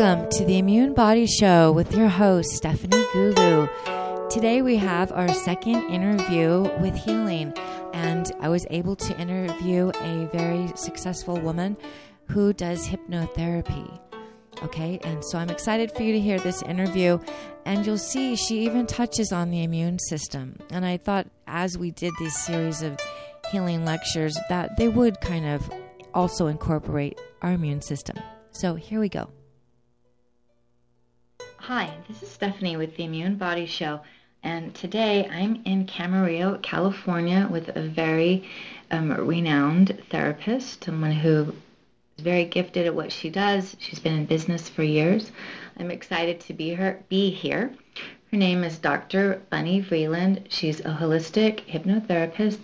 Welcome to the Immune Body Show with your host, Stephanie Gulu. Today we have our second interview with healing, and I was able to interview a very successful woman who does hypnotherapy. Okay, and so I'm excited for you to hear this interview, and you'll see she even touches on the immune system. And I thought as we did this series of healing lectures that they would kind of also incorporate our immune system. So here we go. Hi, this is Stephanie with the Immune Body Show, and today I'm in Camarillo, California, with a very um, renowned therapist, someone who is very gifted at what she does. She's been in business for years. I'm excited to be her be here. Her name is Dr. Bunny Vreeland. She's a holistic hypnotherapist,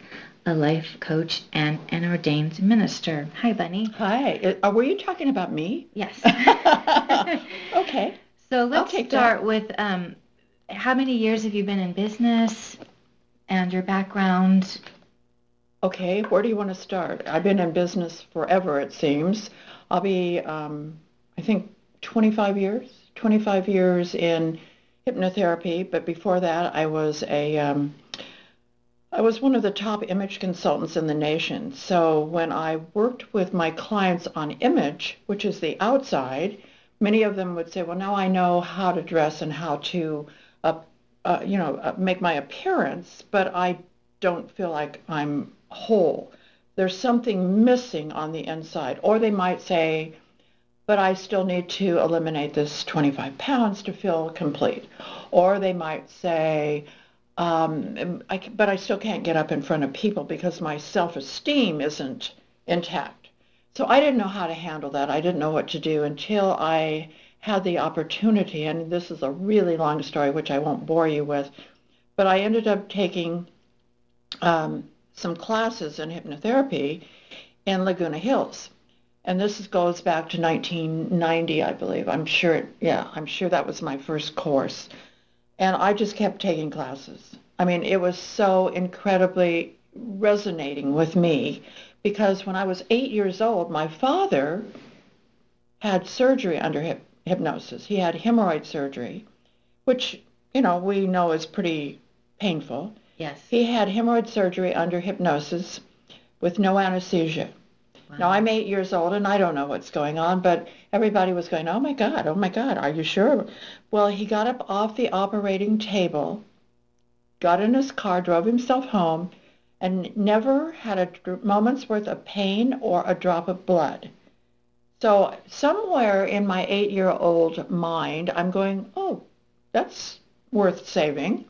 a life coach, and an ordained minister. Hi, Bunny. Hi. Uh, were you talking about me? Yes. okay. So let's start that. with um, how many years have you been in business and your background? Okay, where do you want to start? I've been in business forever, it seems. I'll be, um, I think, 25 years. 25 years in hypnotherapy, but before that, I was a um, I was one of the top image consultants in the nation. So when I worked with my clients on image, which is the outside, many of them would say, well, now I know how to dress and how to, uh, uh, you know, uh, make my appearance, but I don't feel like I'm whole. There's something missing on the inside. Or they might say, but I still need to eliminate this 25 pounds to feel complete. Or they might say, um, I, but I still can't get up in front of people because my self-esteem isn't intact. So I didn't know how to handle that. I didn't know what to do until I had the opportunity, and this is a really long story, which I won't bore you with, but I ended up taking um, some classes in hypnotherapy in Laguna Hills. And this goes back to 1990, I believe. I'm sure, yeah, I'm sure that was my first course. And I just kept taking classes. I mean, it was so incredibly resonating with me because when I was eight years old, my father had surgery under hip- hypnosis. He had hemorrhoid surgery, which, you know, we know is pretty painful. Yes. He had hemorrhoid surgery under hypnosis with no anesthesia. Wow. Now, I'm eight years old and I don't know what's going on, but everybody was going, oh my God, oh my God, are you sure? Well, he got up off the operating table, got in his car, drove himself home, and never had a moment's worth of pain or a drop of blood. So somewhere in my eight-year-old mind, I'm going, oh, that's worth saving.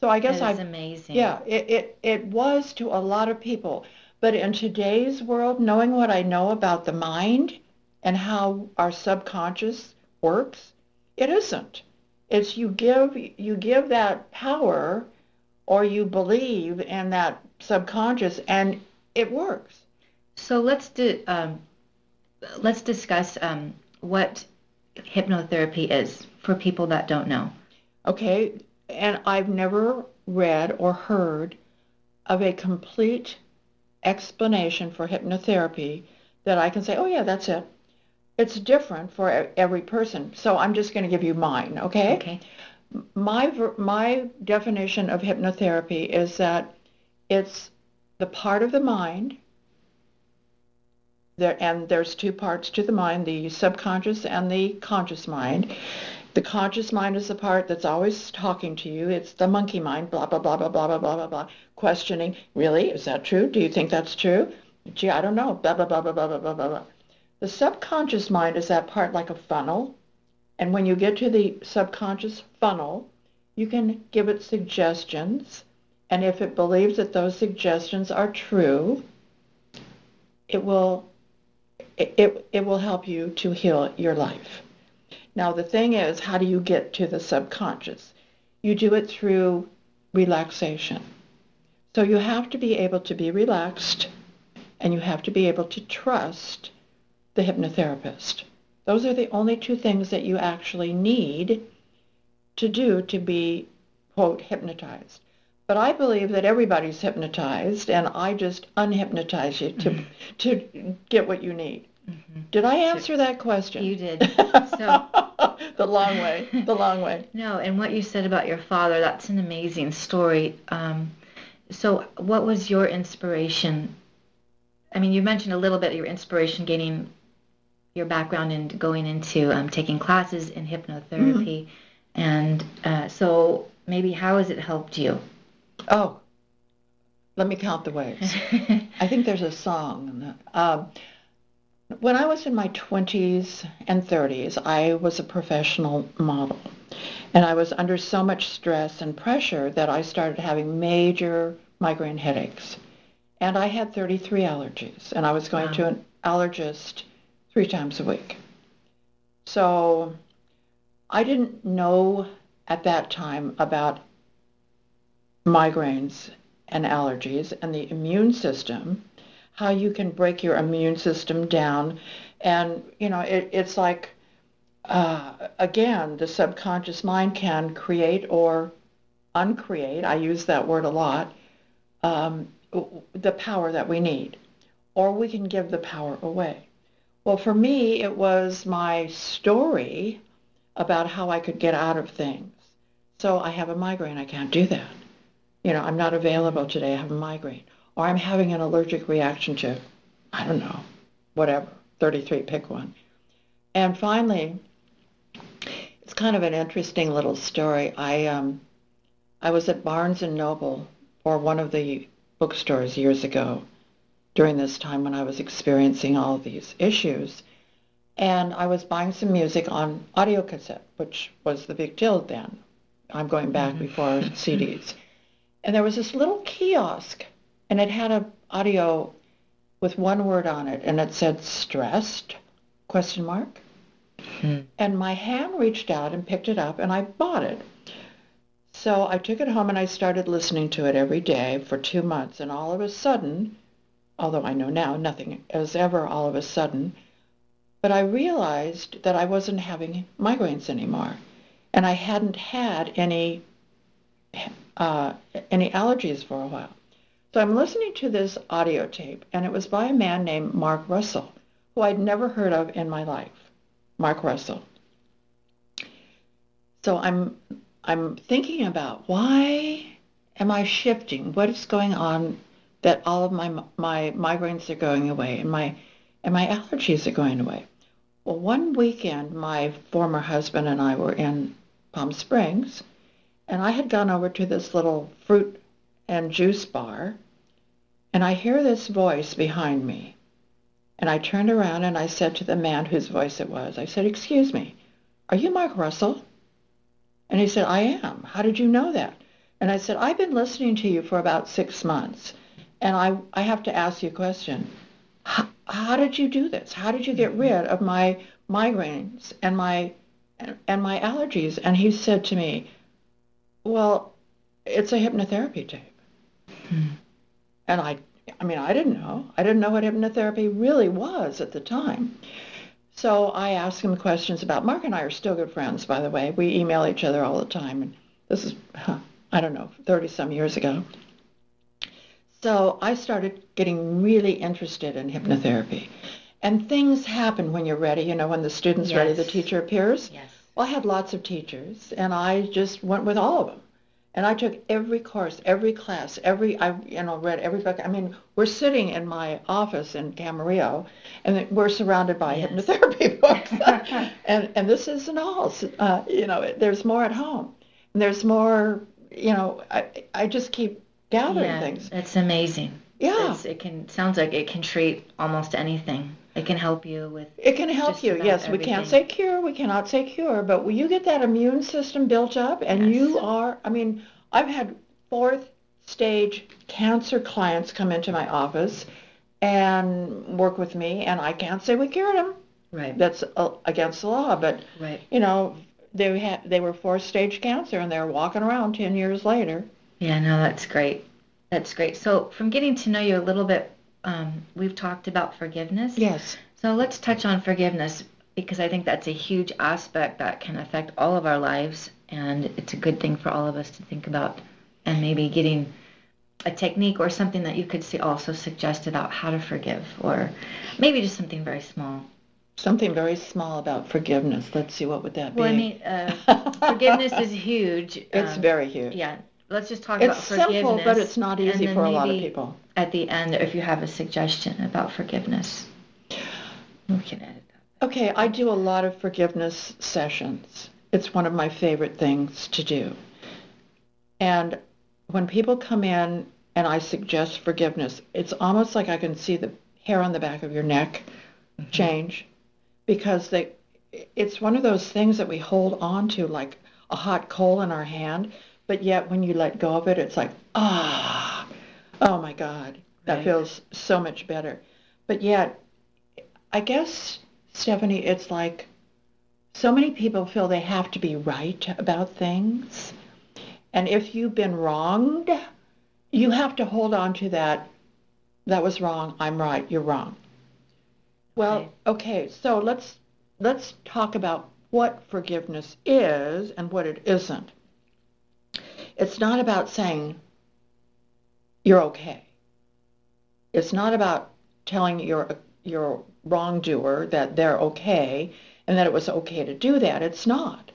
So I guess I was amazing. Yeah, it, it it was to a lot of people, but in today's world, knowing what I know about the mind and how our subconscious works, it isn't. It's you give you give that power or you believe in that subconscious, and it works. So let's do, um, let's discuss um, what hypnotherapy is for people that don't know. Okay, and I've never read or heard of a complete explanation for hypnotherapy that I can say, oh yeah, that's it. It's different for every person. So I'm just going to give you mine, okay? Okay. My my definition of hypnotherapy is that it's the part of the mind there and there's two parts to the mind the subconscious and the conscious mind the conscious mind is the part that's always talking to you it's the monkey mind blah blah blah blah blah blah blah blah blah questioning really is that true do you think that's true gee i don't know blah blah blah blah blah blah blah blah the subconscious mind is that part like a funnel and when you get to the subconscious funnel you can give it suggestions and if it believes that those suggestions are true, it will it, it, will help you to heal your life. Now the thing is, how do you get to the subconscious? You do it through relaxation. So you have to be able to be relaxed and you have to be able to trust the hypnotherapist. Those are the only two things that you actually need to do to be, quote, hypnotized. But I believe that everybody's hypnotized, and I just unhypnotize you to to get what you need. Did I answer that question? You did. So the long way. The long way. no, and what you said about your father, that's an amazing story. Um, so, what was your inspiration? I mean, you mentioned a little bit of your inspiration gaining your background in going into um, taking classes in hypnotherapy. And uh, so, maybe how has it helped you? Oh, let me count the ways. I think there's a song. in that. Um, when I was in my 20s and 30s, I was a professional model. And I was under so much stress and pressure that I started having major migraine headaches. And I had 33 allergies, and I was going Wow. to an allergist three times a week. So I didn't know at that time about migraines and allergies and the immune system, how you can break your immune system down. And, you know, it, it's like, uh, again, the subconscious mind can create or uncreate, I use that word a lot, um, the power that we need. Or we can give the power away. Well, for me, it was my story about how I could get out of things. So I have a migraine, I can't do that. You know, I'm not available today, I have a migraine. Or I'm having an allergic reaction to, I don't know, whatever, 33, pick one. And finally, it's kind of an interesting little story. I um, I was at Barnes and Noble or one of the bookstores years ago during this time when I was experiencing all these issues. And I was buying some music on audio cassette, which was the big deal then. I'm going back before CDs. And there was this little kiosk, and it had a audio with one word on it, and it said stressed, question mark. Hmm. And my hand reached out and picked it up, and I bought it. So I took it home and I started listening to it every day for two months. And all of a sudden, although I know now nothing is ever all of a sudden, but I realized that I wasn't having migraines anymore. And I hadn't had any uh, any allergies for a while. So I'm listening to this audio tape, and it was by a man named Mark Russell, who I'd never heard of in my life. Mark Russell. So I'm I'm thinking about why am I shifting? What is going on that all of my my migraines are going away and my and my allergies are going away? Well, one weekend my former husband and I were in Palm Springs, and I had gone over to this little fruit and juice bar, and I hear this voice behind me. And I turned around and I said to the man whose voice it was, I said, Excuse me, are you Mark Russell? And he said, I am. How did you know that? And I said, I've been listening to you for about six months, and I, I have to ask you a question. How, how did you do this? How did you get mm-hmm. rid of my migraines and my and my allergies? And he said to me, Well, it's a hypnotherapy tape. Hmm. And I I mean, I didn't know. I didn't know what hypnotherapy really was at the time. So I asked him questions about Mark and I are still good friends, by the way. We email each other all the time, and this is huh, I don't know, 30 some years ago. So I started getting really interested in hypnotherapy. And things happen when you're ready, you know, when the student's ready, the teacher appears. Yes. Well, I had lots of teachers, and I just went with all of them. And I took every course, every class, every I you know read every book. I mean, we're sitting in my office in Camarillo, and we're surrounded by Yes. hypnotherapy books. and and this isn't all. Uh, you know, there's more at home. And there's more. You know, I I just keep gathering yeah, things. It's amazing. Yeah. It's, it can sounds like it can treat almost anything. It can help you with It can help you. Yes, we can't say cure, we cannot say cure, but when you get that immune system built up and Yes. you are, I mean, I've had fourth stage cancer clients come into my office and work with me, and I can't say we cured them. right. That's uh, against the law, but right. you know, they had they were fourth stage cancer and they're walking around 10 years later. Yeah, no, that's great. That's great. So, from getting to know you a little bit, um, we've talked about forgiveness. Yes. So, let's touch on forgiveness because I think that's a huge aspect that can affect all of our lives, and it's a good thing for all of us to think about and maybe getting a technique or something that you could see also suggest about how to forgive, or maybe just something very small. Something very small about forgiveness. Let's see, what would that be? Well, I mean, uh, forgiveness is huge. It's um, very huge. Yeah. Let's just talk it's about forgiveness. It's simple, but it's not easy for a lot of people. At the end, if you have a suggestion about forgiveness, we can edit that. Okay, I do a lot of forgiveness sessions. It's one of my favorite things to do. And when people come in and I suggest forgiveness, it's almost like I can see the hair on the back of your neck mm-hmm. change because they it's one of those things that we hold on to like a hot coal in our hand, but yet when you let go of it, it's like, ah, oh my God, that right. feels so much better. But yet, I guess, Stephanie, it's like so many people feel they have to be right about things. And if you've been wronged, you have to hold on to that. That was wrong. I'm right. You're wrong. Well, okay. So let's let's talk about what forgiveness is and what it isn't. It's not about saying you're okay. It's not about telling your your wrongdoer that they're okay and that it was okay to do that. It's not.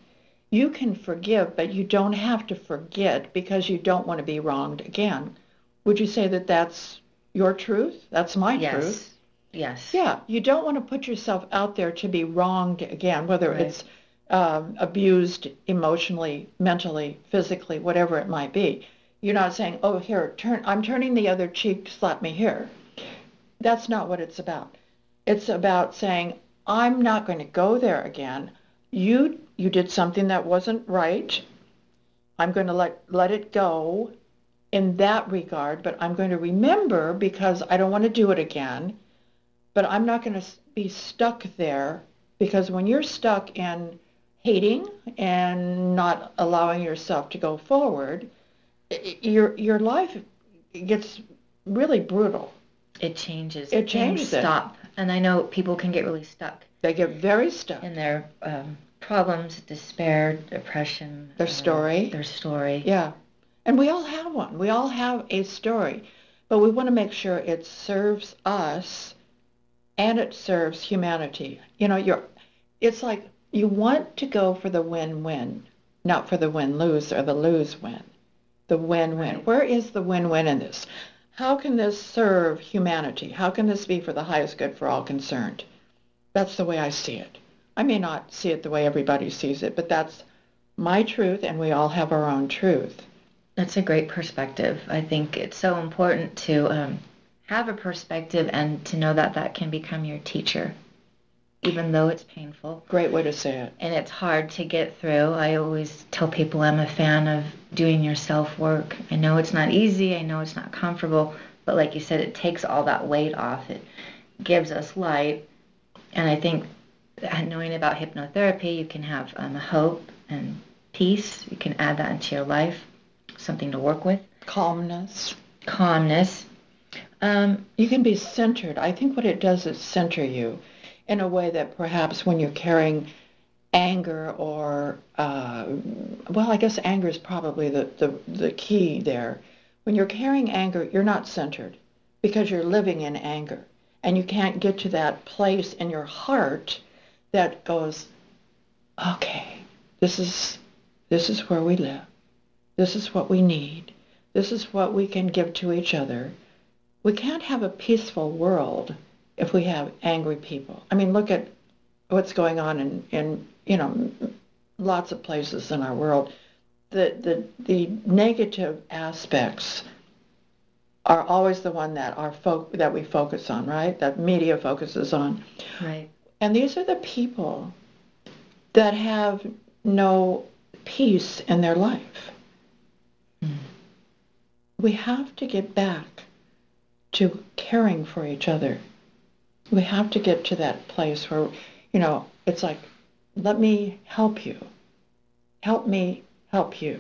You can forgive, but you don't have to forget because you don't want to be wronged again. Would you say that that's your truth? That's my yes. truth. Yes. Yes. Yeah, you don't want to put yourself out there to be wronged again, whether right. it's um, abused emotionally, mentally, physically, whatever it might be. You're not saying, "Oh, here, turn. I'm turning the other cheek. Slap me here." That's not what it's about. It's about saying, "I'm not going to go there again. You you did something that wasn't right. I'm going to let let it go." In that regard, but I'm going to remember because I don't want to do it again but I'm not going to be stuck there because when you're stuck in hating and not allowing yourself to go forward, your your life gets really brutal. It changes. It changes. And stop. And I know people can get really stuck. They get very stuck in their um, problems, despair, depression. Their uh, story. Their story. Yeah, and we all have one. We all have a story, but we want to make sure it serves us and it serves humanity. You know, you're it's like you want to go for the win-win, not for the win-lose or the lose-win. The win-win. Where is the win-win in this? How can this serve humanity? How can this be for the highest good for all concerned? That's the way I see it. I may not see it the way everybody sees it, but that's my truth, and we all have our own truth. That's a great perspective. I think it's so important to um, have a perspective and to know that that can become your teacher, even though it's painful. Great way to say it. And it's hard to get through. I always tell people I'm a fan of doing your self work. I know it's not easy, I know it's not comfortable, but like you said, it takes all that weight off. It gives us light. And I think knowing about hypnotherapy, you can have um, hope and peace. You can add that into your life, something to work with. Calmness. Calmness. Um, you can be centered. I think what it does is center you in a way that perhaps when you're carrying anger or, uh, well, I guess anger is probably the, the, the key there. When you're carrying anger, you're not centered because you're living in anger. And you can't get to that place in your heart that goes, okay, this is, this is where we live. This is what we need. This is what we can give to each other we can't have a peaceful world if we have angry people. I mean, look at what's going on in, in you know, lots of places in our world. The, the, the negative aspects are always the one that our fo- that we focus on, right? That media focuses on. Right. And these are the people that have no peace in their life. Mm. We have to get back to caring for each other. We have to get to that place where, you know, it's like, let me help you. Help me help you.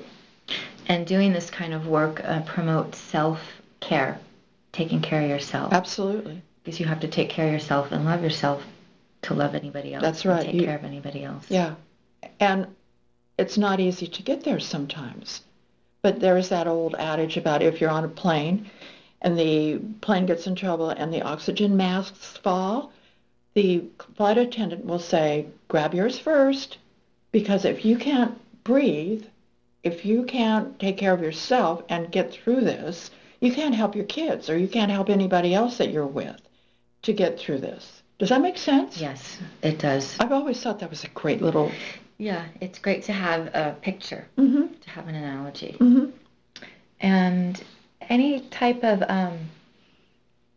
And doing this kind of work uh, promotes self care, taking care of yourself. Absolutely. Because you have to take care of yourself and love yourself to love anybody else. That's right. take you, care of anybody else. Yeah. And it's not easy to get there sometimes. But there's that old adage about if you're on a plane and the plane gets in trouble and the oxygen masks fall, the flight attendant will say, grab yours first, because if you can't breathe, if you can't take care of yourself and get through this, you can't help your kids or you can't help anybody else that you're with to get through this. Does that make sense? Yes, it does. I've always thought that was a great little. Yeah, it's great to have a picture, Mm-hmm. to have an analogy. Mm-hmm. And any type of um,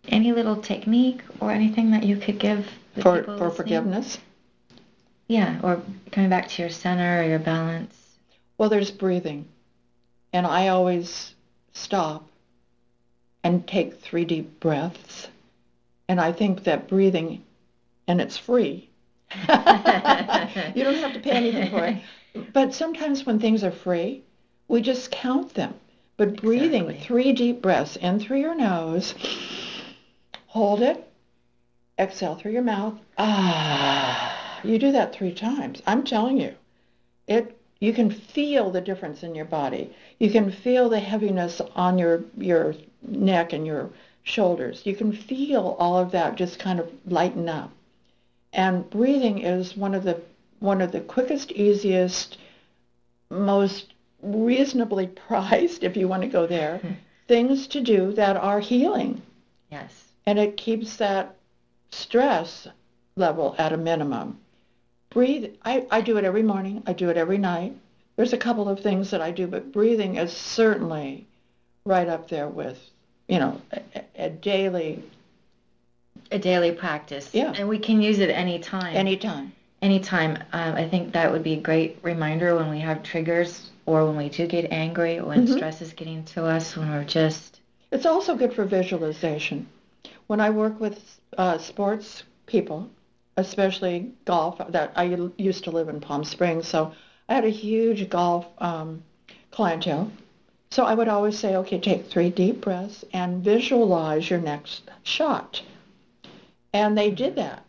any little technique or anything that you could give For people for listening? forgiveness. Yeah, or coming back to your center or your balance. Well, there's breathing, and I always stop and take three deep breaths, and I think that breathing, and it's free. you don't have to pay anything for it. But sometimes when things are free, we just count them. But breathing Exactly. three deep breaths in through your nose, hold it, exhale through your mouth. Ah, you do that three times. I'm telling you, it. You can feel the difference in your body. You can feel the heaviness on your your neck and your shoulders. You can feel all of that just kind of lighten up. And breathing is one of the one of the quickest, easiest, most reasonably priced, if you want to go there, hmm. things to do that are healing. Yes. And it keeps that stress level at a minimum. Breathe. I, I do it every morning. I do it every night. There's a couple of things that I do, but breathing is certainly right up there with, you know, a, a daily, A daily practice. Yeah. And we can use it anytime. anytime. Anytime. Um, I think that would be a great reminder when we have triggers or when we do get angry, when Mhm. stress is getting to us, when we're just It's also good for visualization. When I work with uh, sports people, especially golf, that I used to live in Palm Springs, so I had a huge golf um, clientele. So I would always say, okay, take three deep breaths and visualize your next shot. And they did that.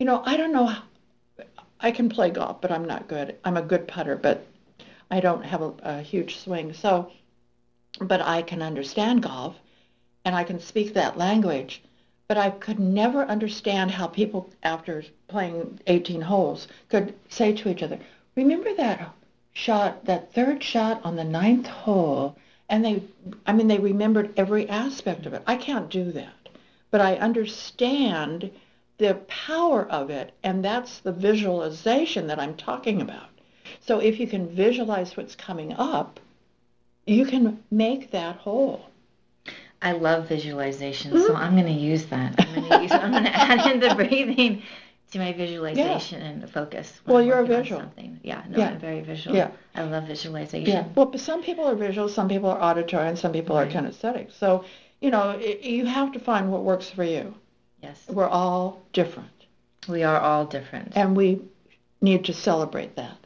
You know, I don't know. I can play golf, but I'm not good. I'm a good putter, but I don't have a, a huge swing. So, but I can understand golf and I can speak that language. But I could never understand how people, after playing 18 holes, could say to each other, remember that shot, that third shot on the ninth hole? And they, I mean, they remembered every aspect of it. I can't do that. But I understand the power of it, and that's the visualization that I'm talking about. So if you can visualize what's coming up, you can make that whole. I love visualization, Mm-hmm. so I'm going to use that. I'm going to. I'm going to add in the breathing to my visualization and the focus. Well, I'm you're a visual. Something. Yeah, no, Yeah. I'm very visual. Yeah. I love visualization. Yeah. Well, but some people are visual, some people are auditory, and some people are Right. kinesthetic. So, you know, i you have to find what works for you. Yes, We're all different, we are all different. and we need to celebrate that.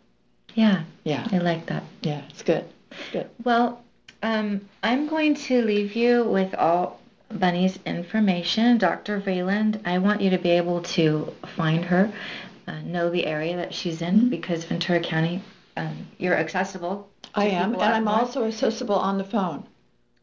Yeah, Yeah. I like that. Yeah. It's good. Good. Well, um, I'm going to leave you with all Bunny's information. Dr. Vreeland, I want you to be able to find her, uh, know the area that she's in, Mm-hmm. because Ventura County, um, you're accessible. I am, and I'm north. also accessible on the phone.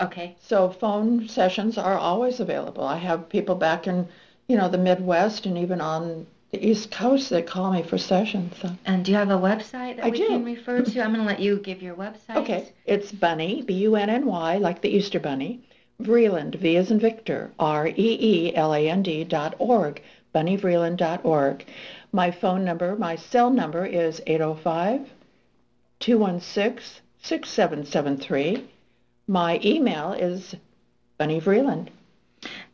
Okay. So phone sessions are always available. I have people back in, you know, the Midwest and even on the East Coast that call me for sessions. So. And do you have a website that I we do. can refer to? I'm going to let you give your website. Okay, it's Bunny, B-U-N-N-Y, like the Easter Bunny. Vreeland, V as in Victor, E R-E-E-L-A-N-D dot org, bunnyvreeland dot org. My phone number, my cell number is 805-216-6773. My email is bunnyvreeland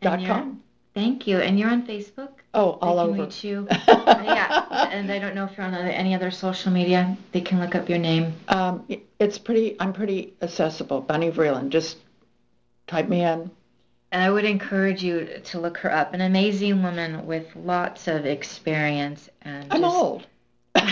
dot com. Thank you. And you're on Facebook? Oh, all they can over. reach you. yeah. And I don't know if you're on other, any other social media. They can look up your name. Um, it's pretty, I'm pretty accessible, Bunny Vreeland. Just type me in. And I would encourage you to look her up. An amazing woman with lots of experience and I'm old. well,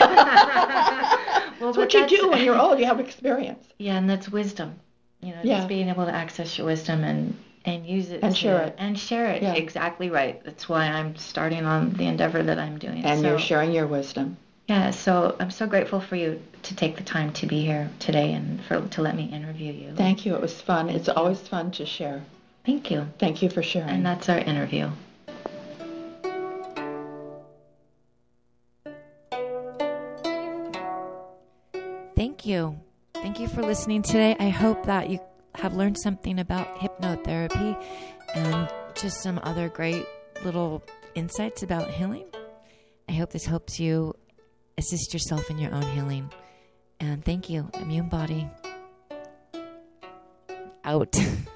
That's what you do when you're old. You have experience. Yeah, and that's wisdom. You know, Yeah. just being able to access your wisdom and and use it And to- share it. and share it. Yeah. Exactly right. That's why I'm starting on the endeavor that I'm doing. And so, you're sharing your wisdom. Yeah, so I'm so grateful for you to take the time to be here today and for to let me interview you. Thank you. It was fun. It's always fun to share. Thank you. Thank you for sharing. And that's our interview. Thank you. Thank you for listening today. I hope that you have learned something about hypnotherapy and just some other great little insights about healing. I hope this helps you assist yourself in your own healing. And thank you, Immune Body. Out.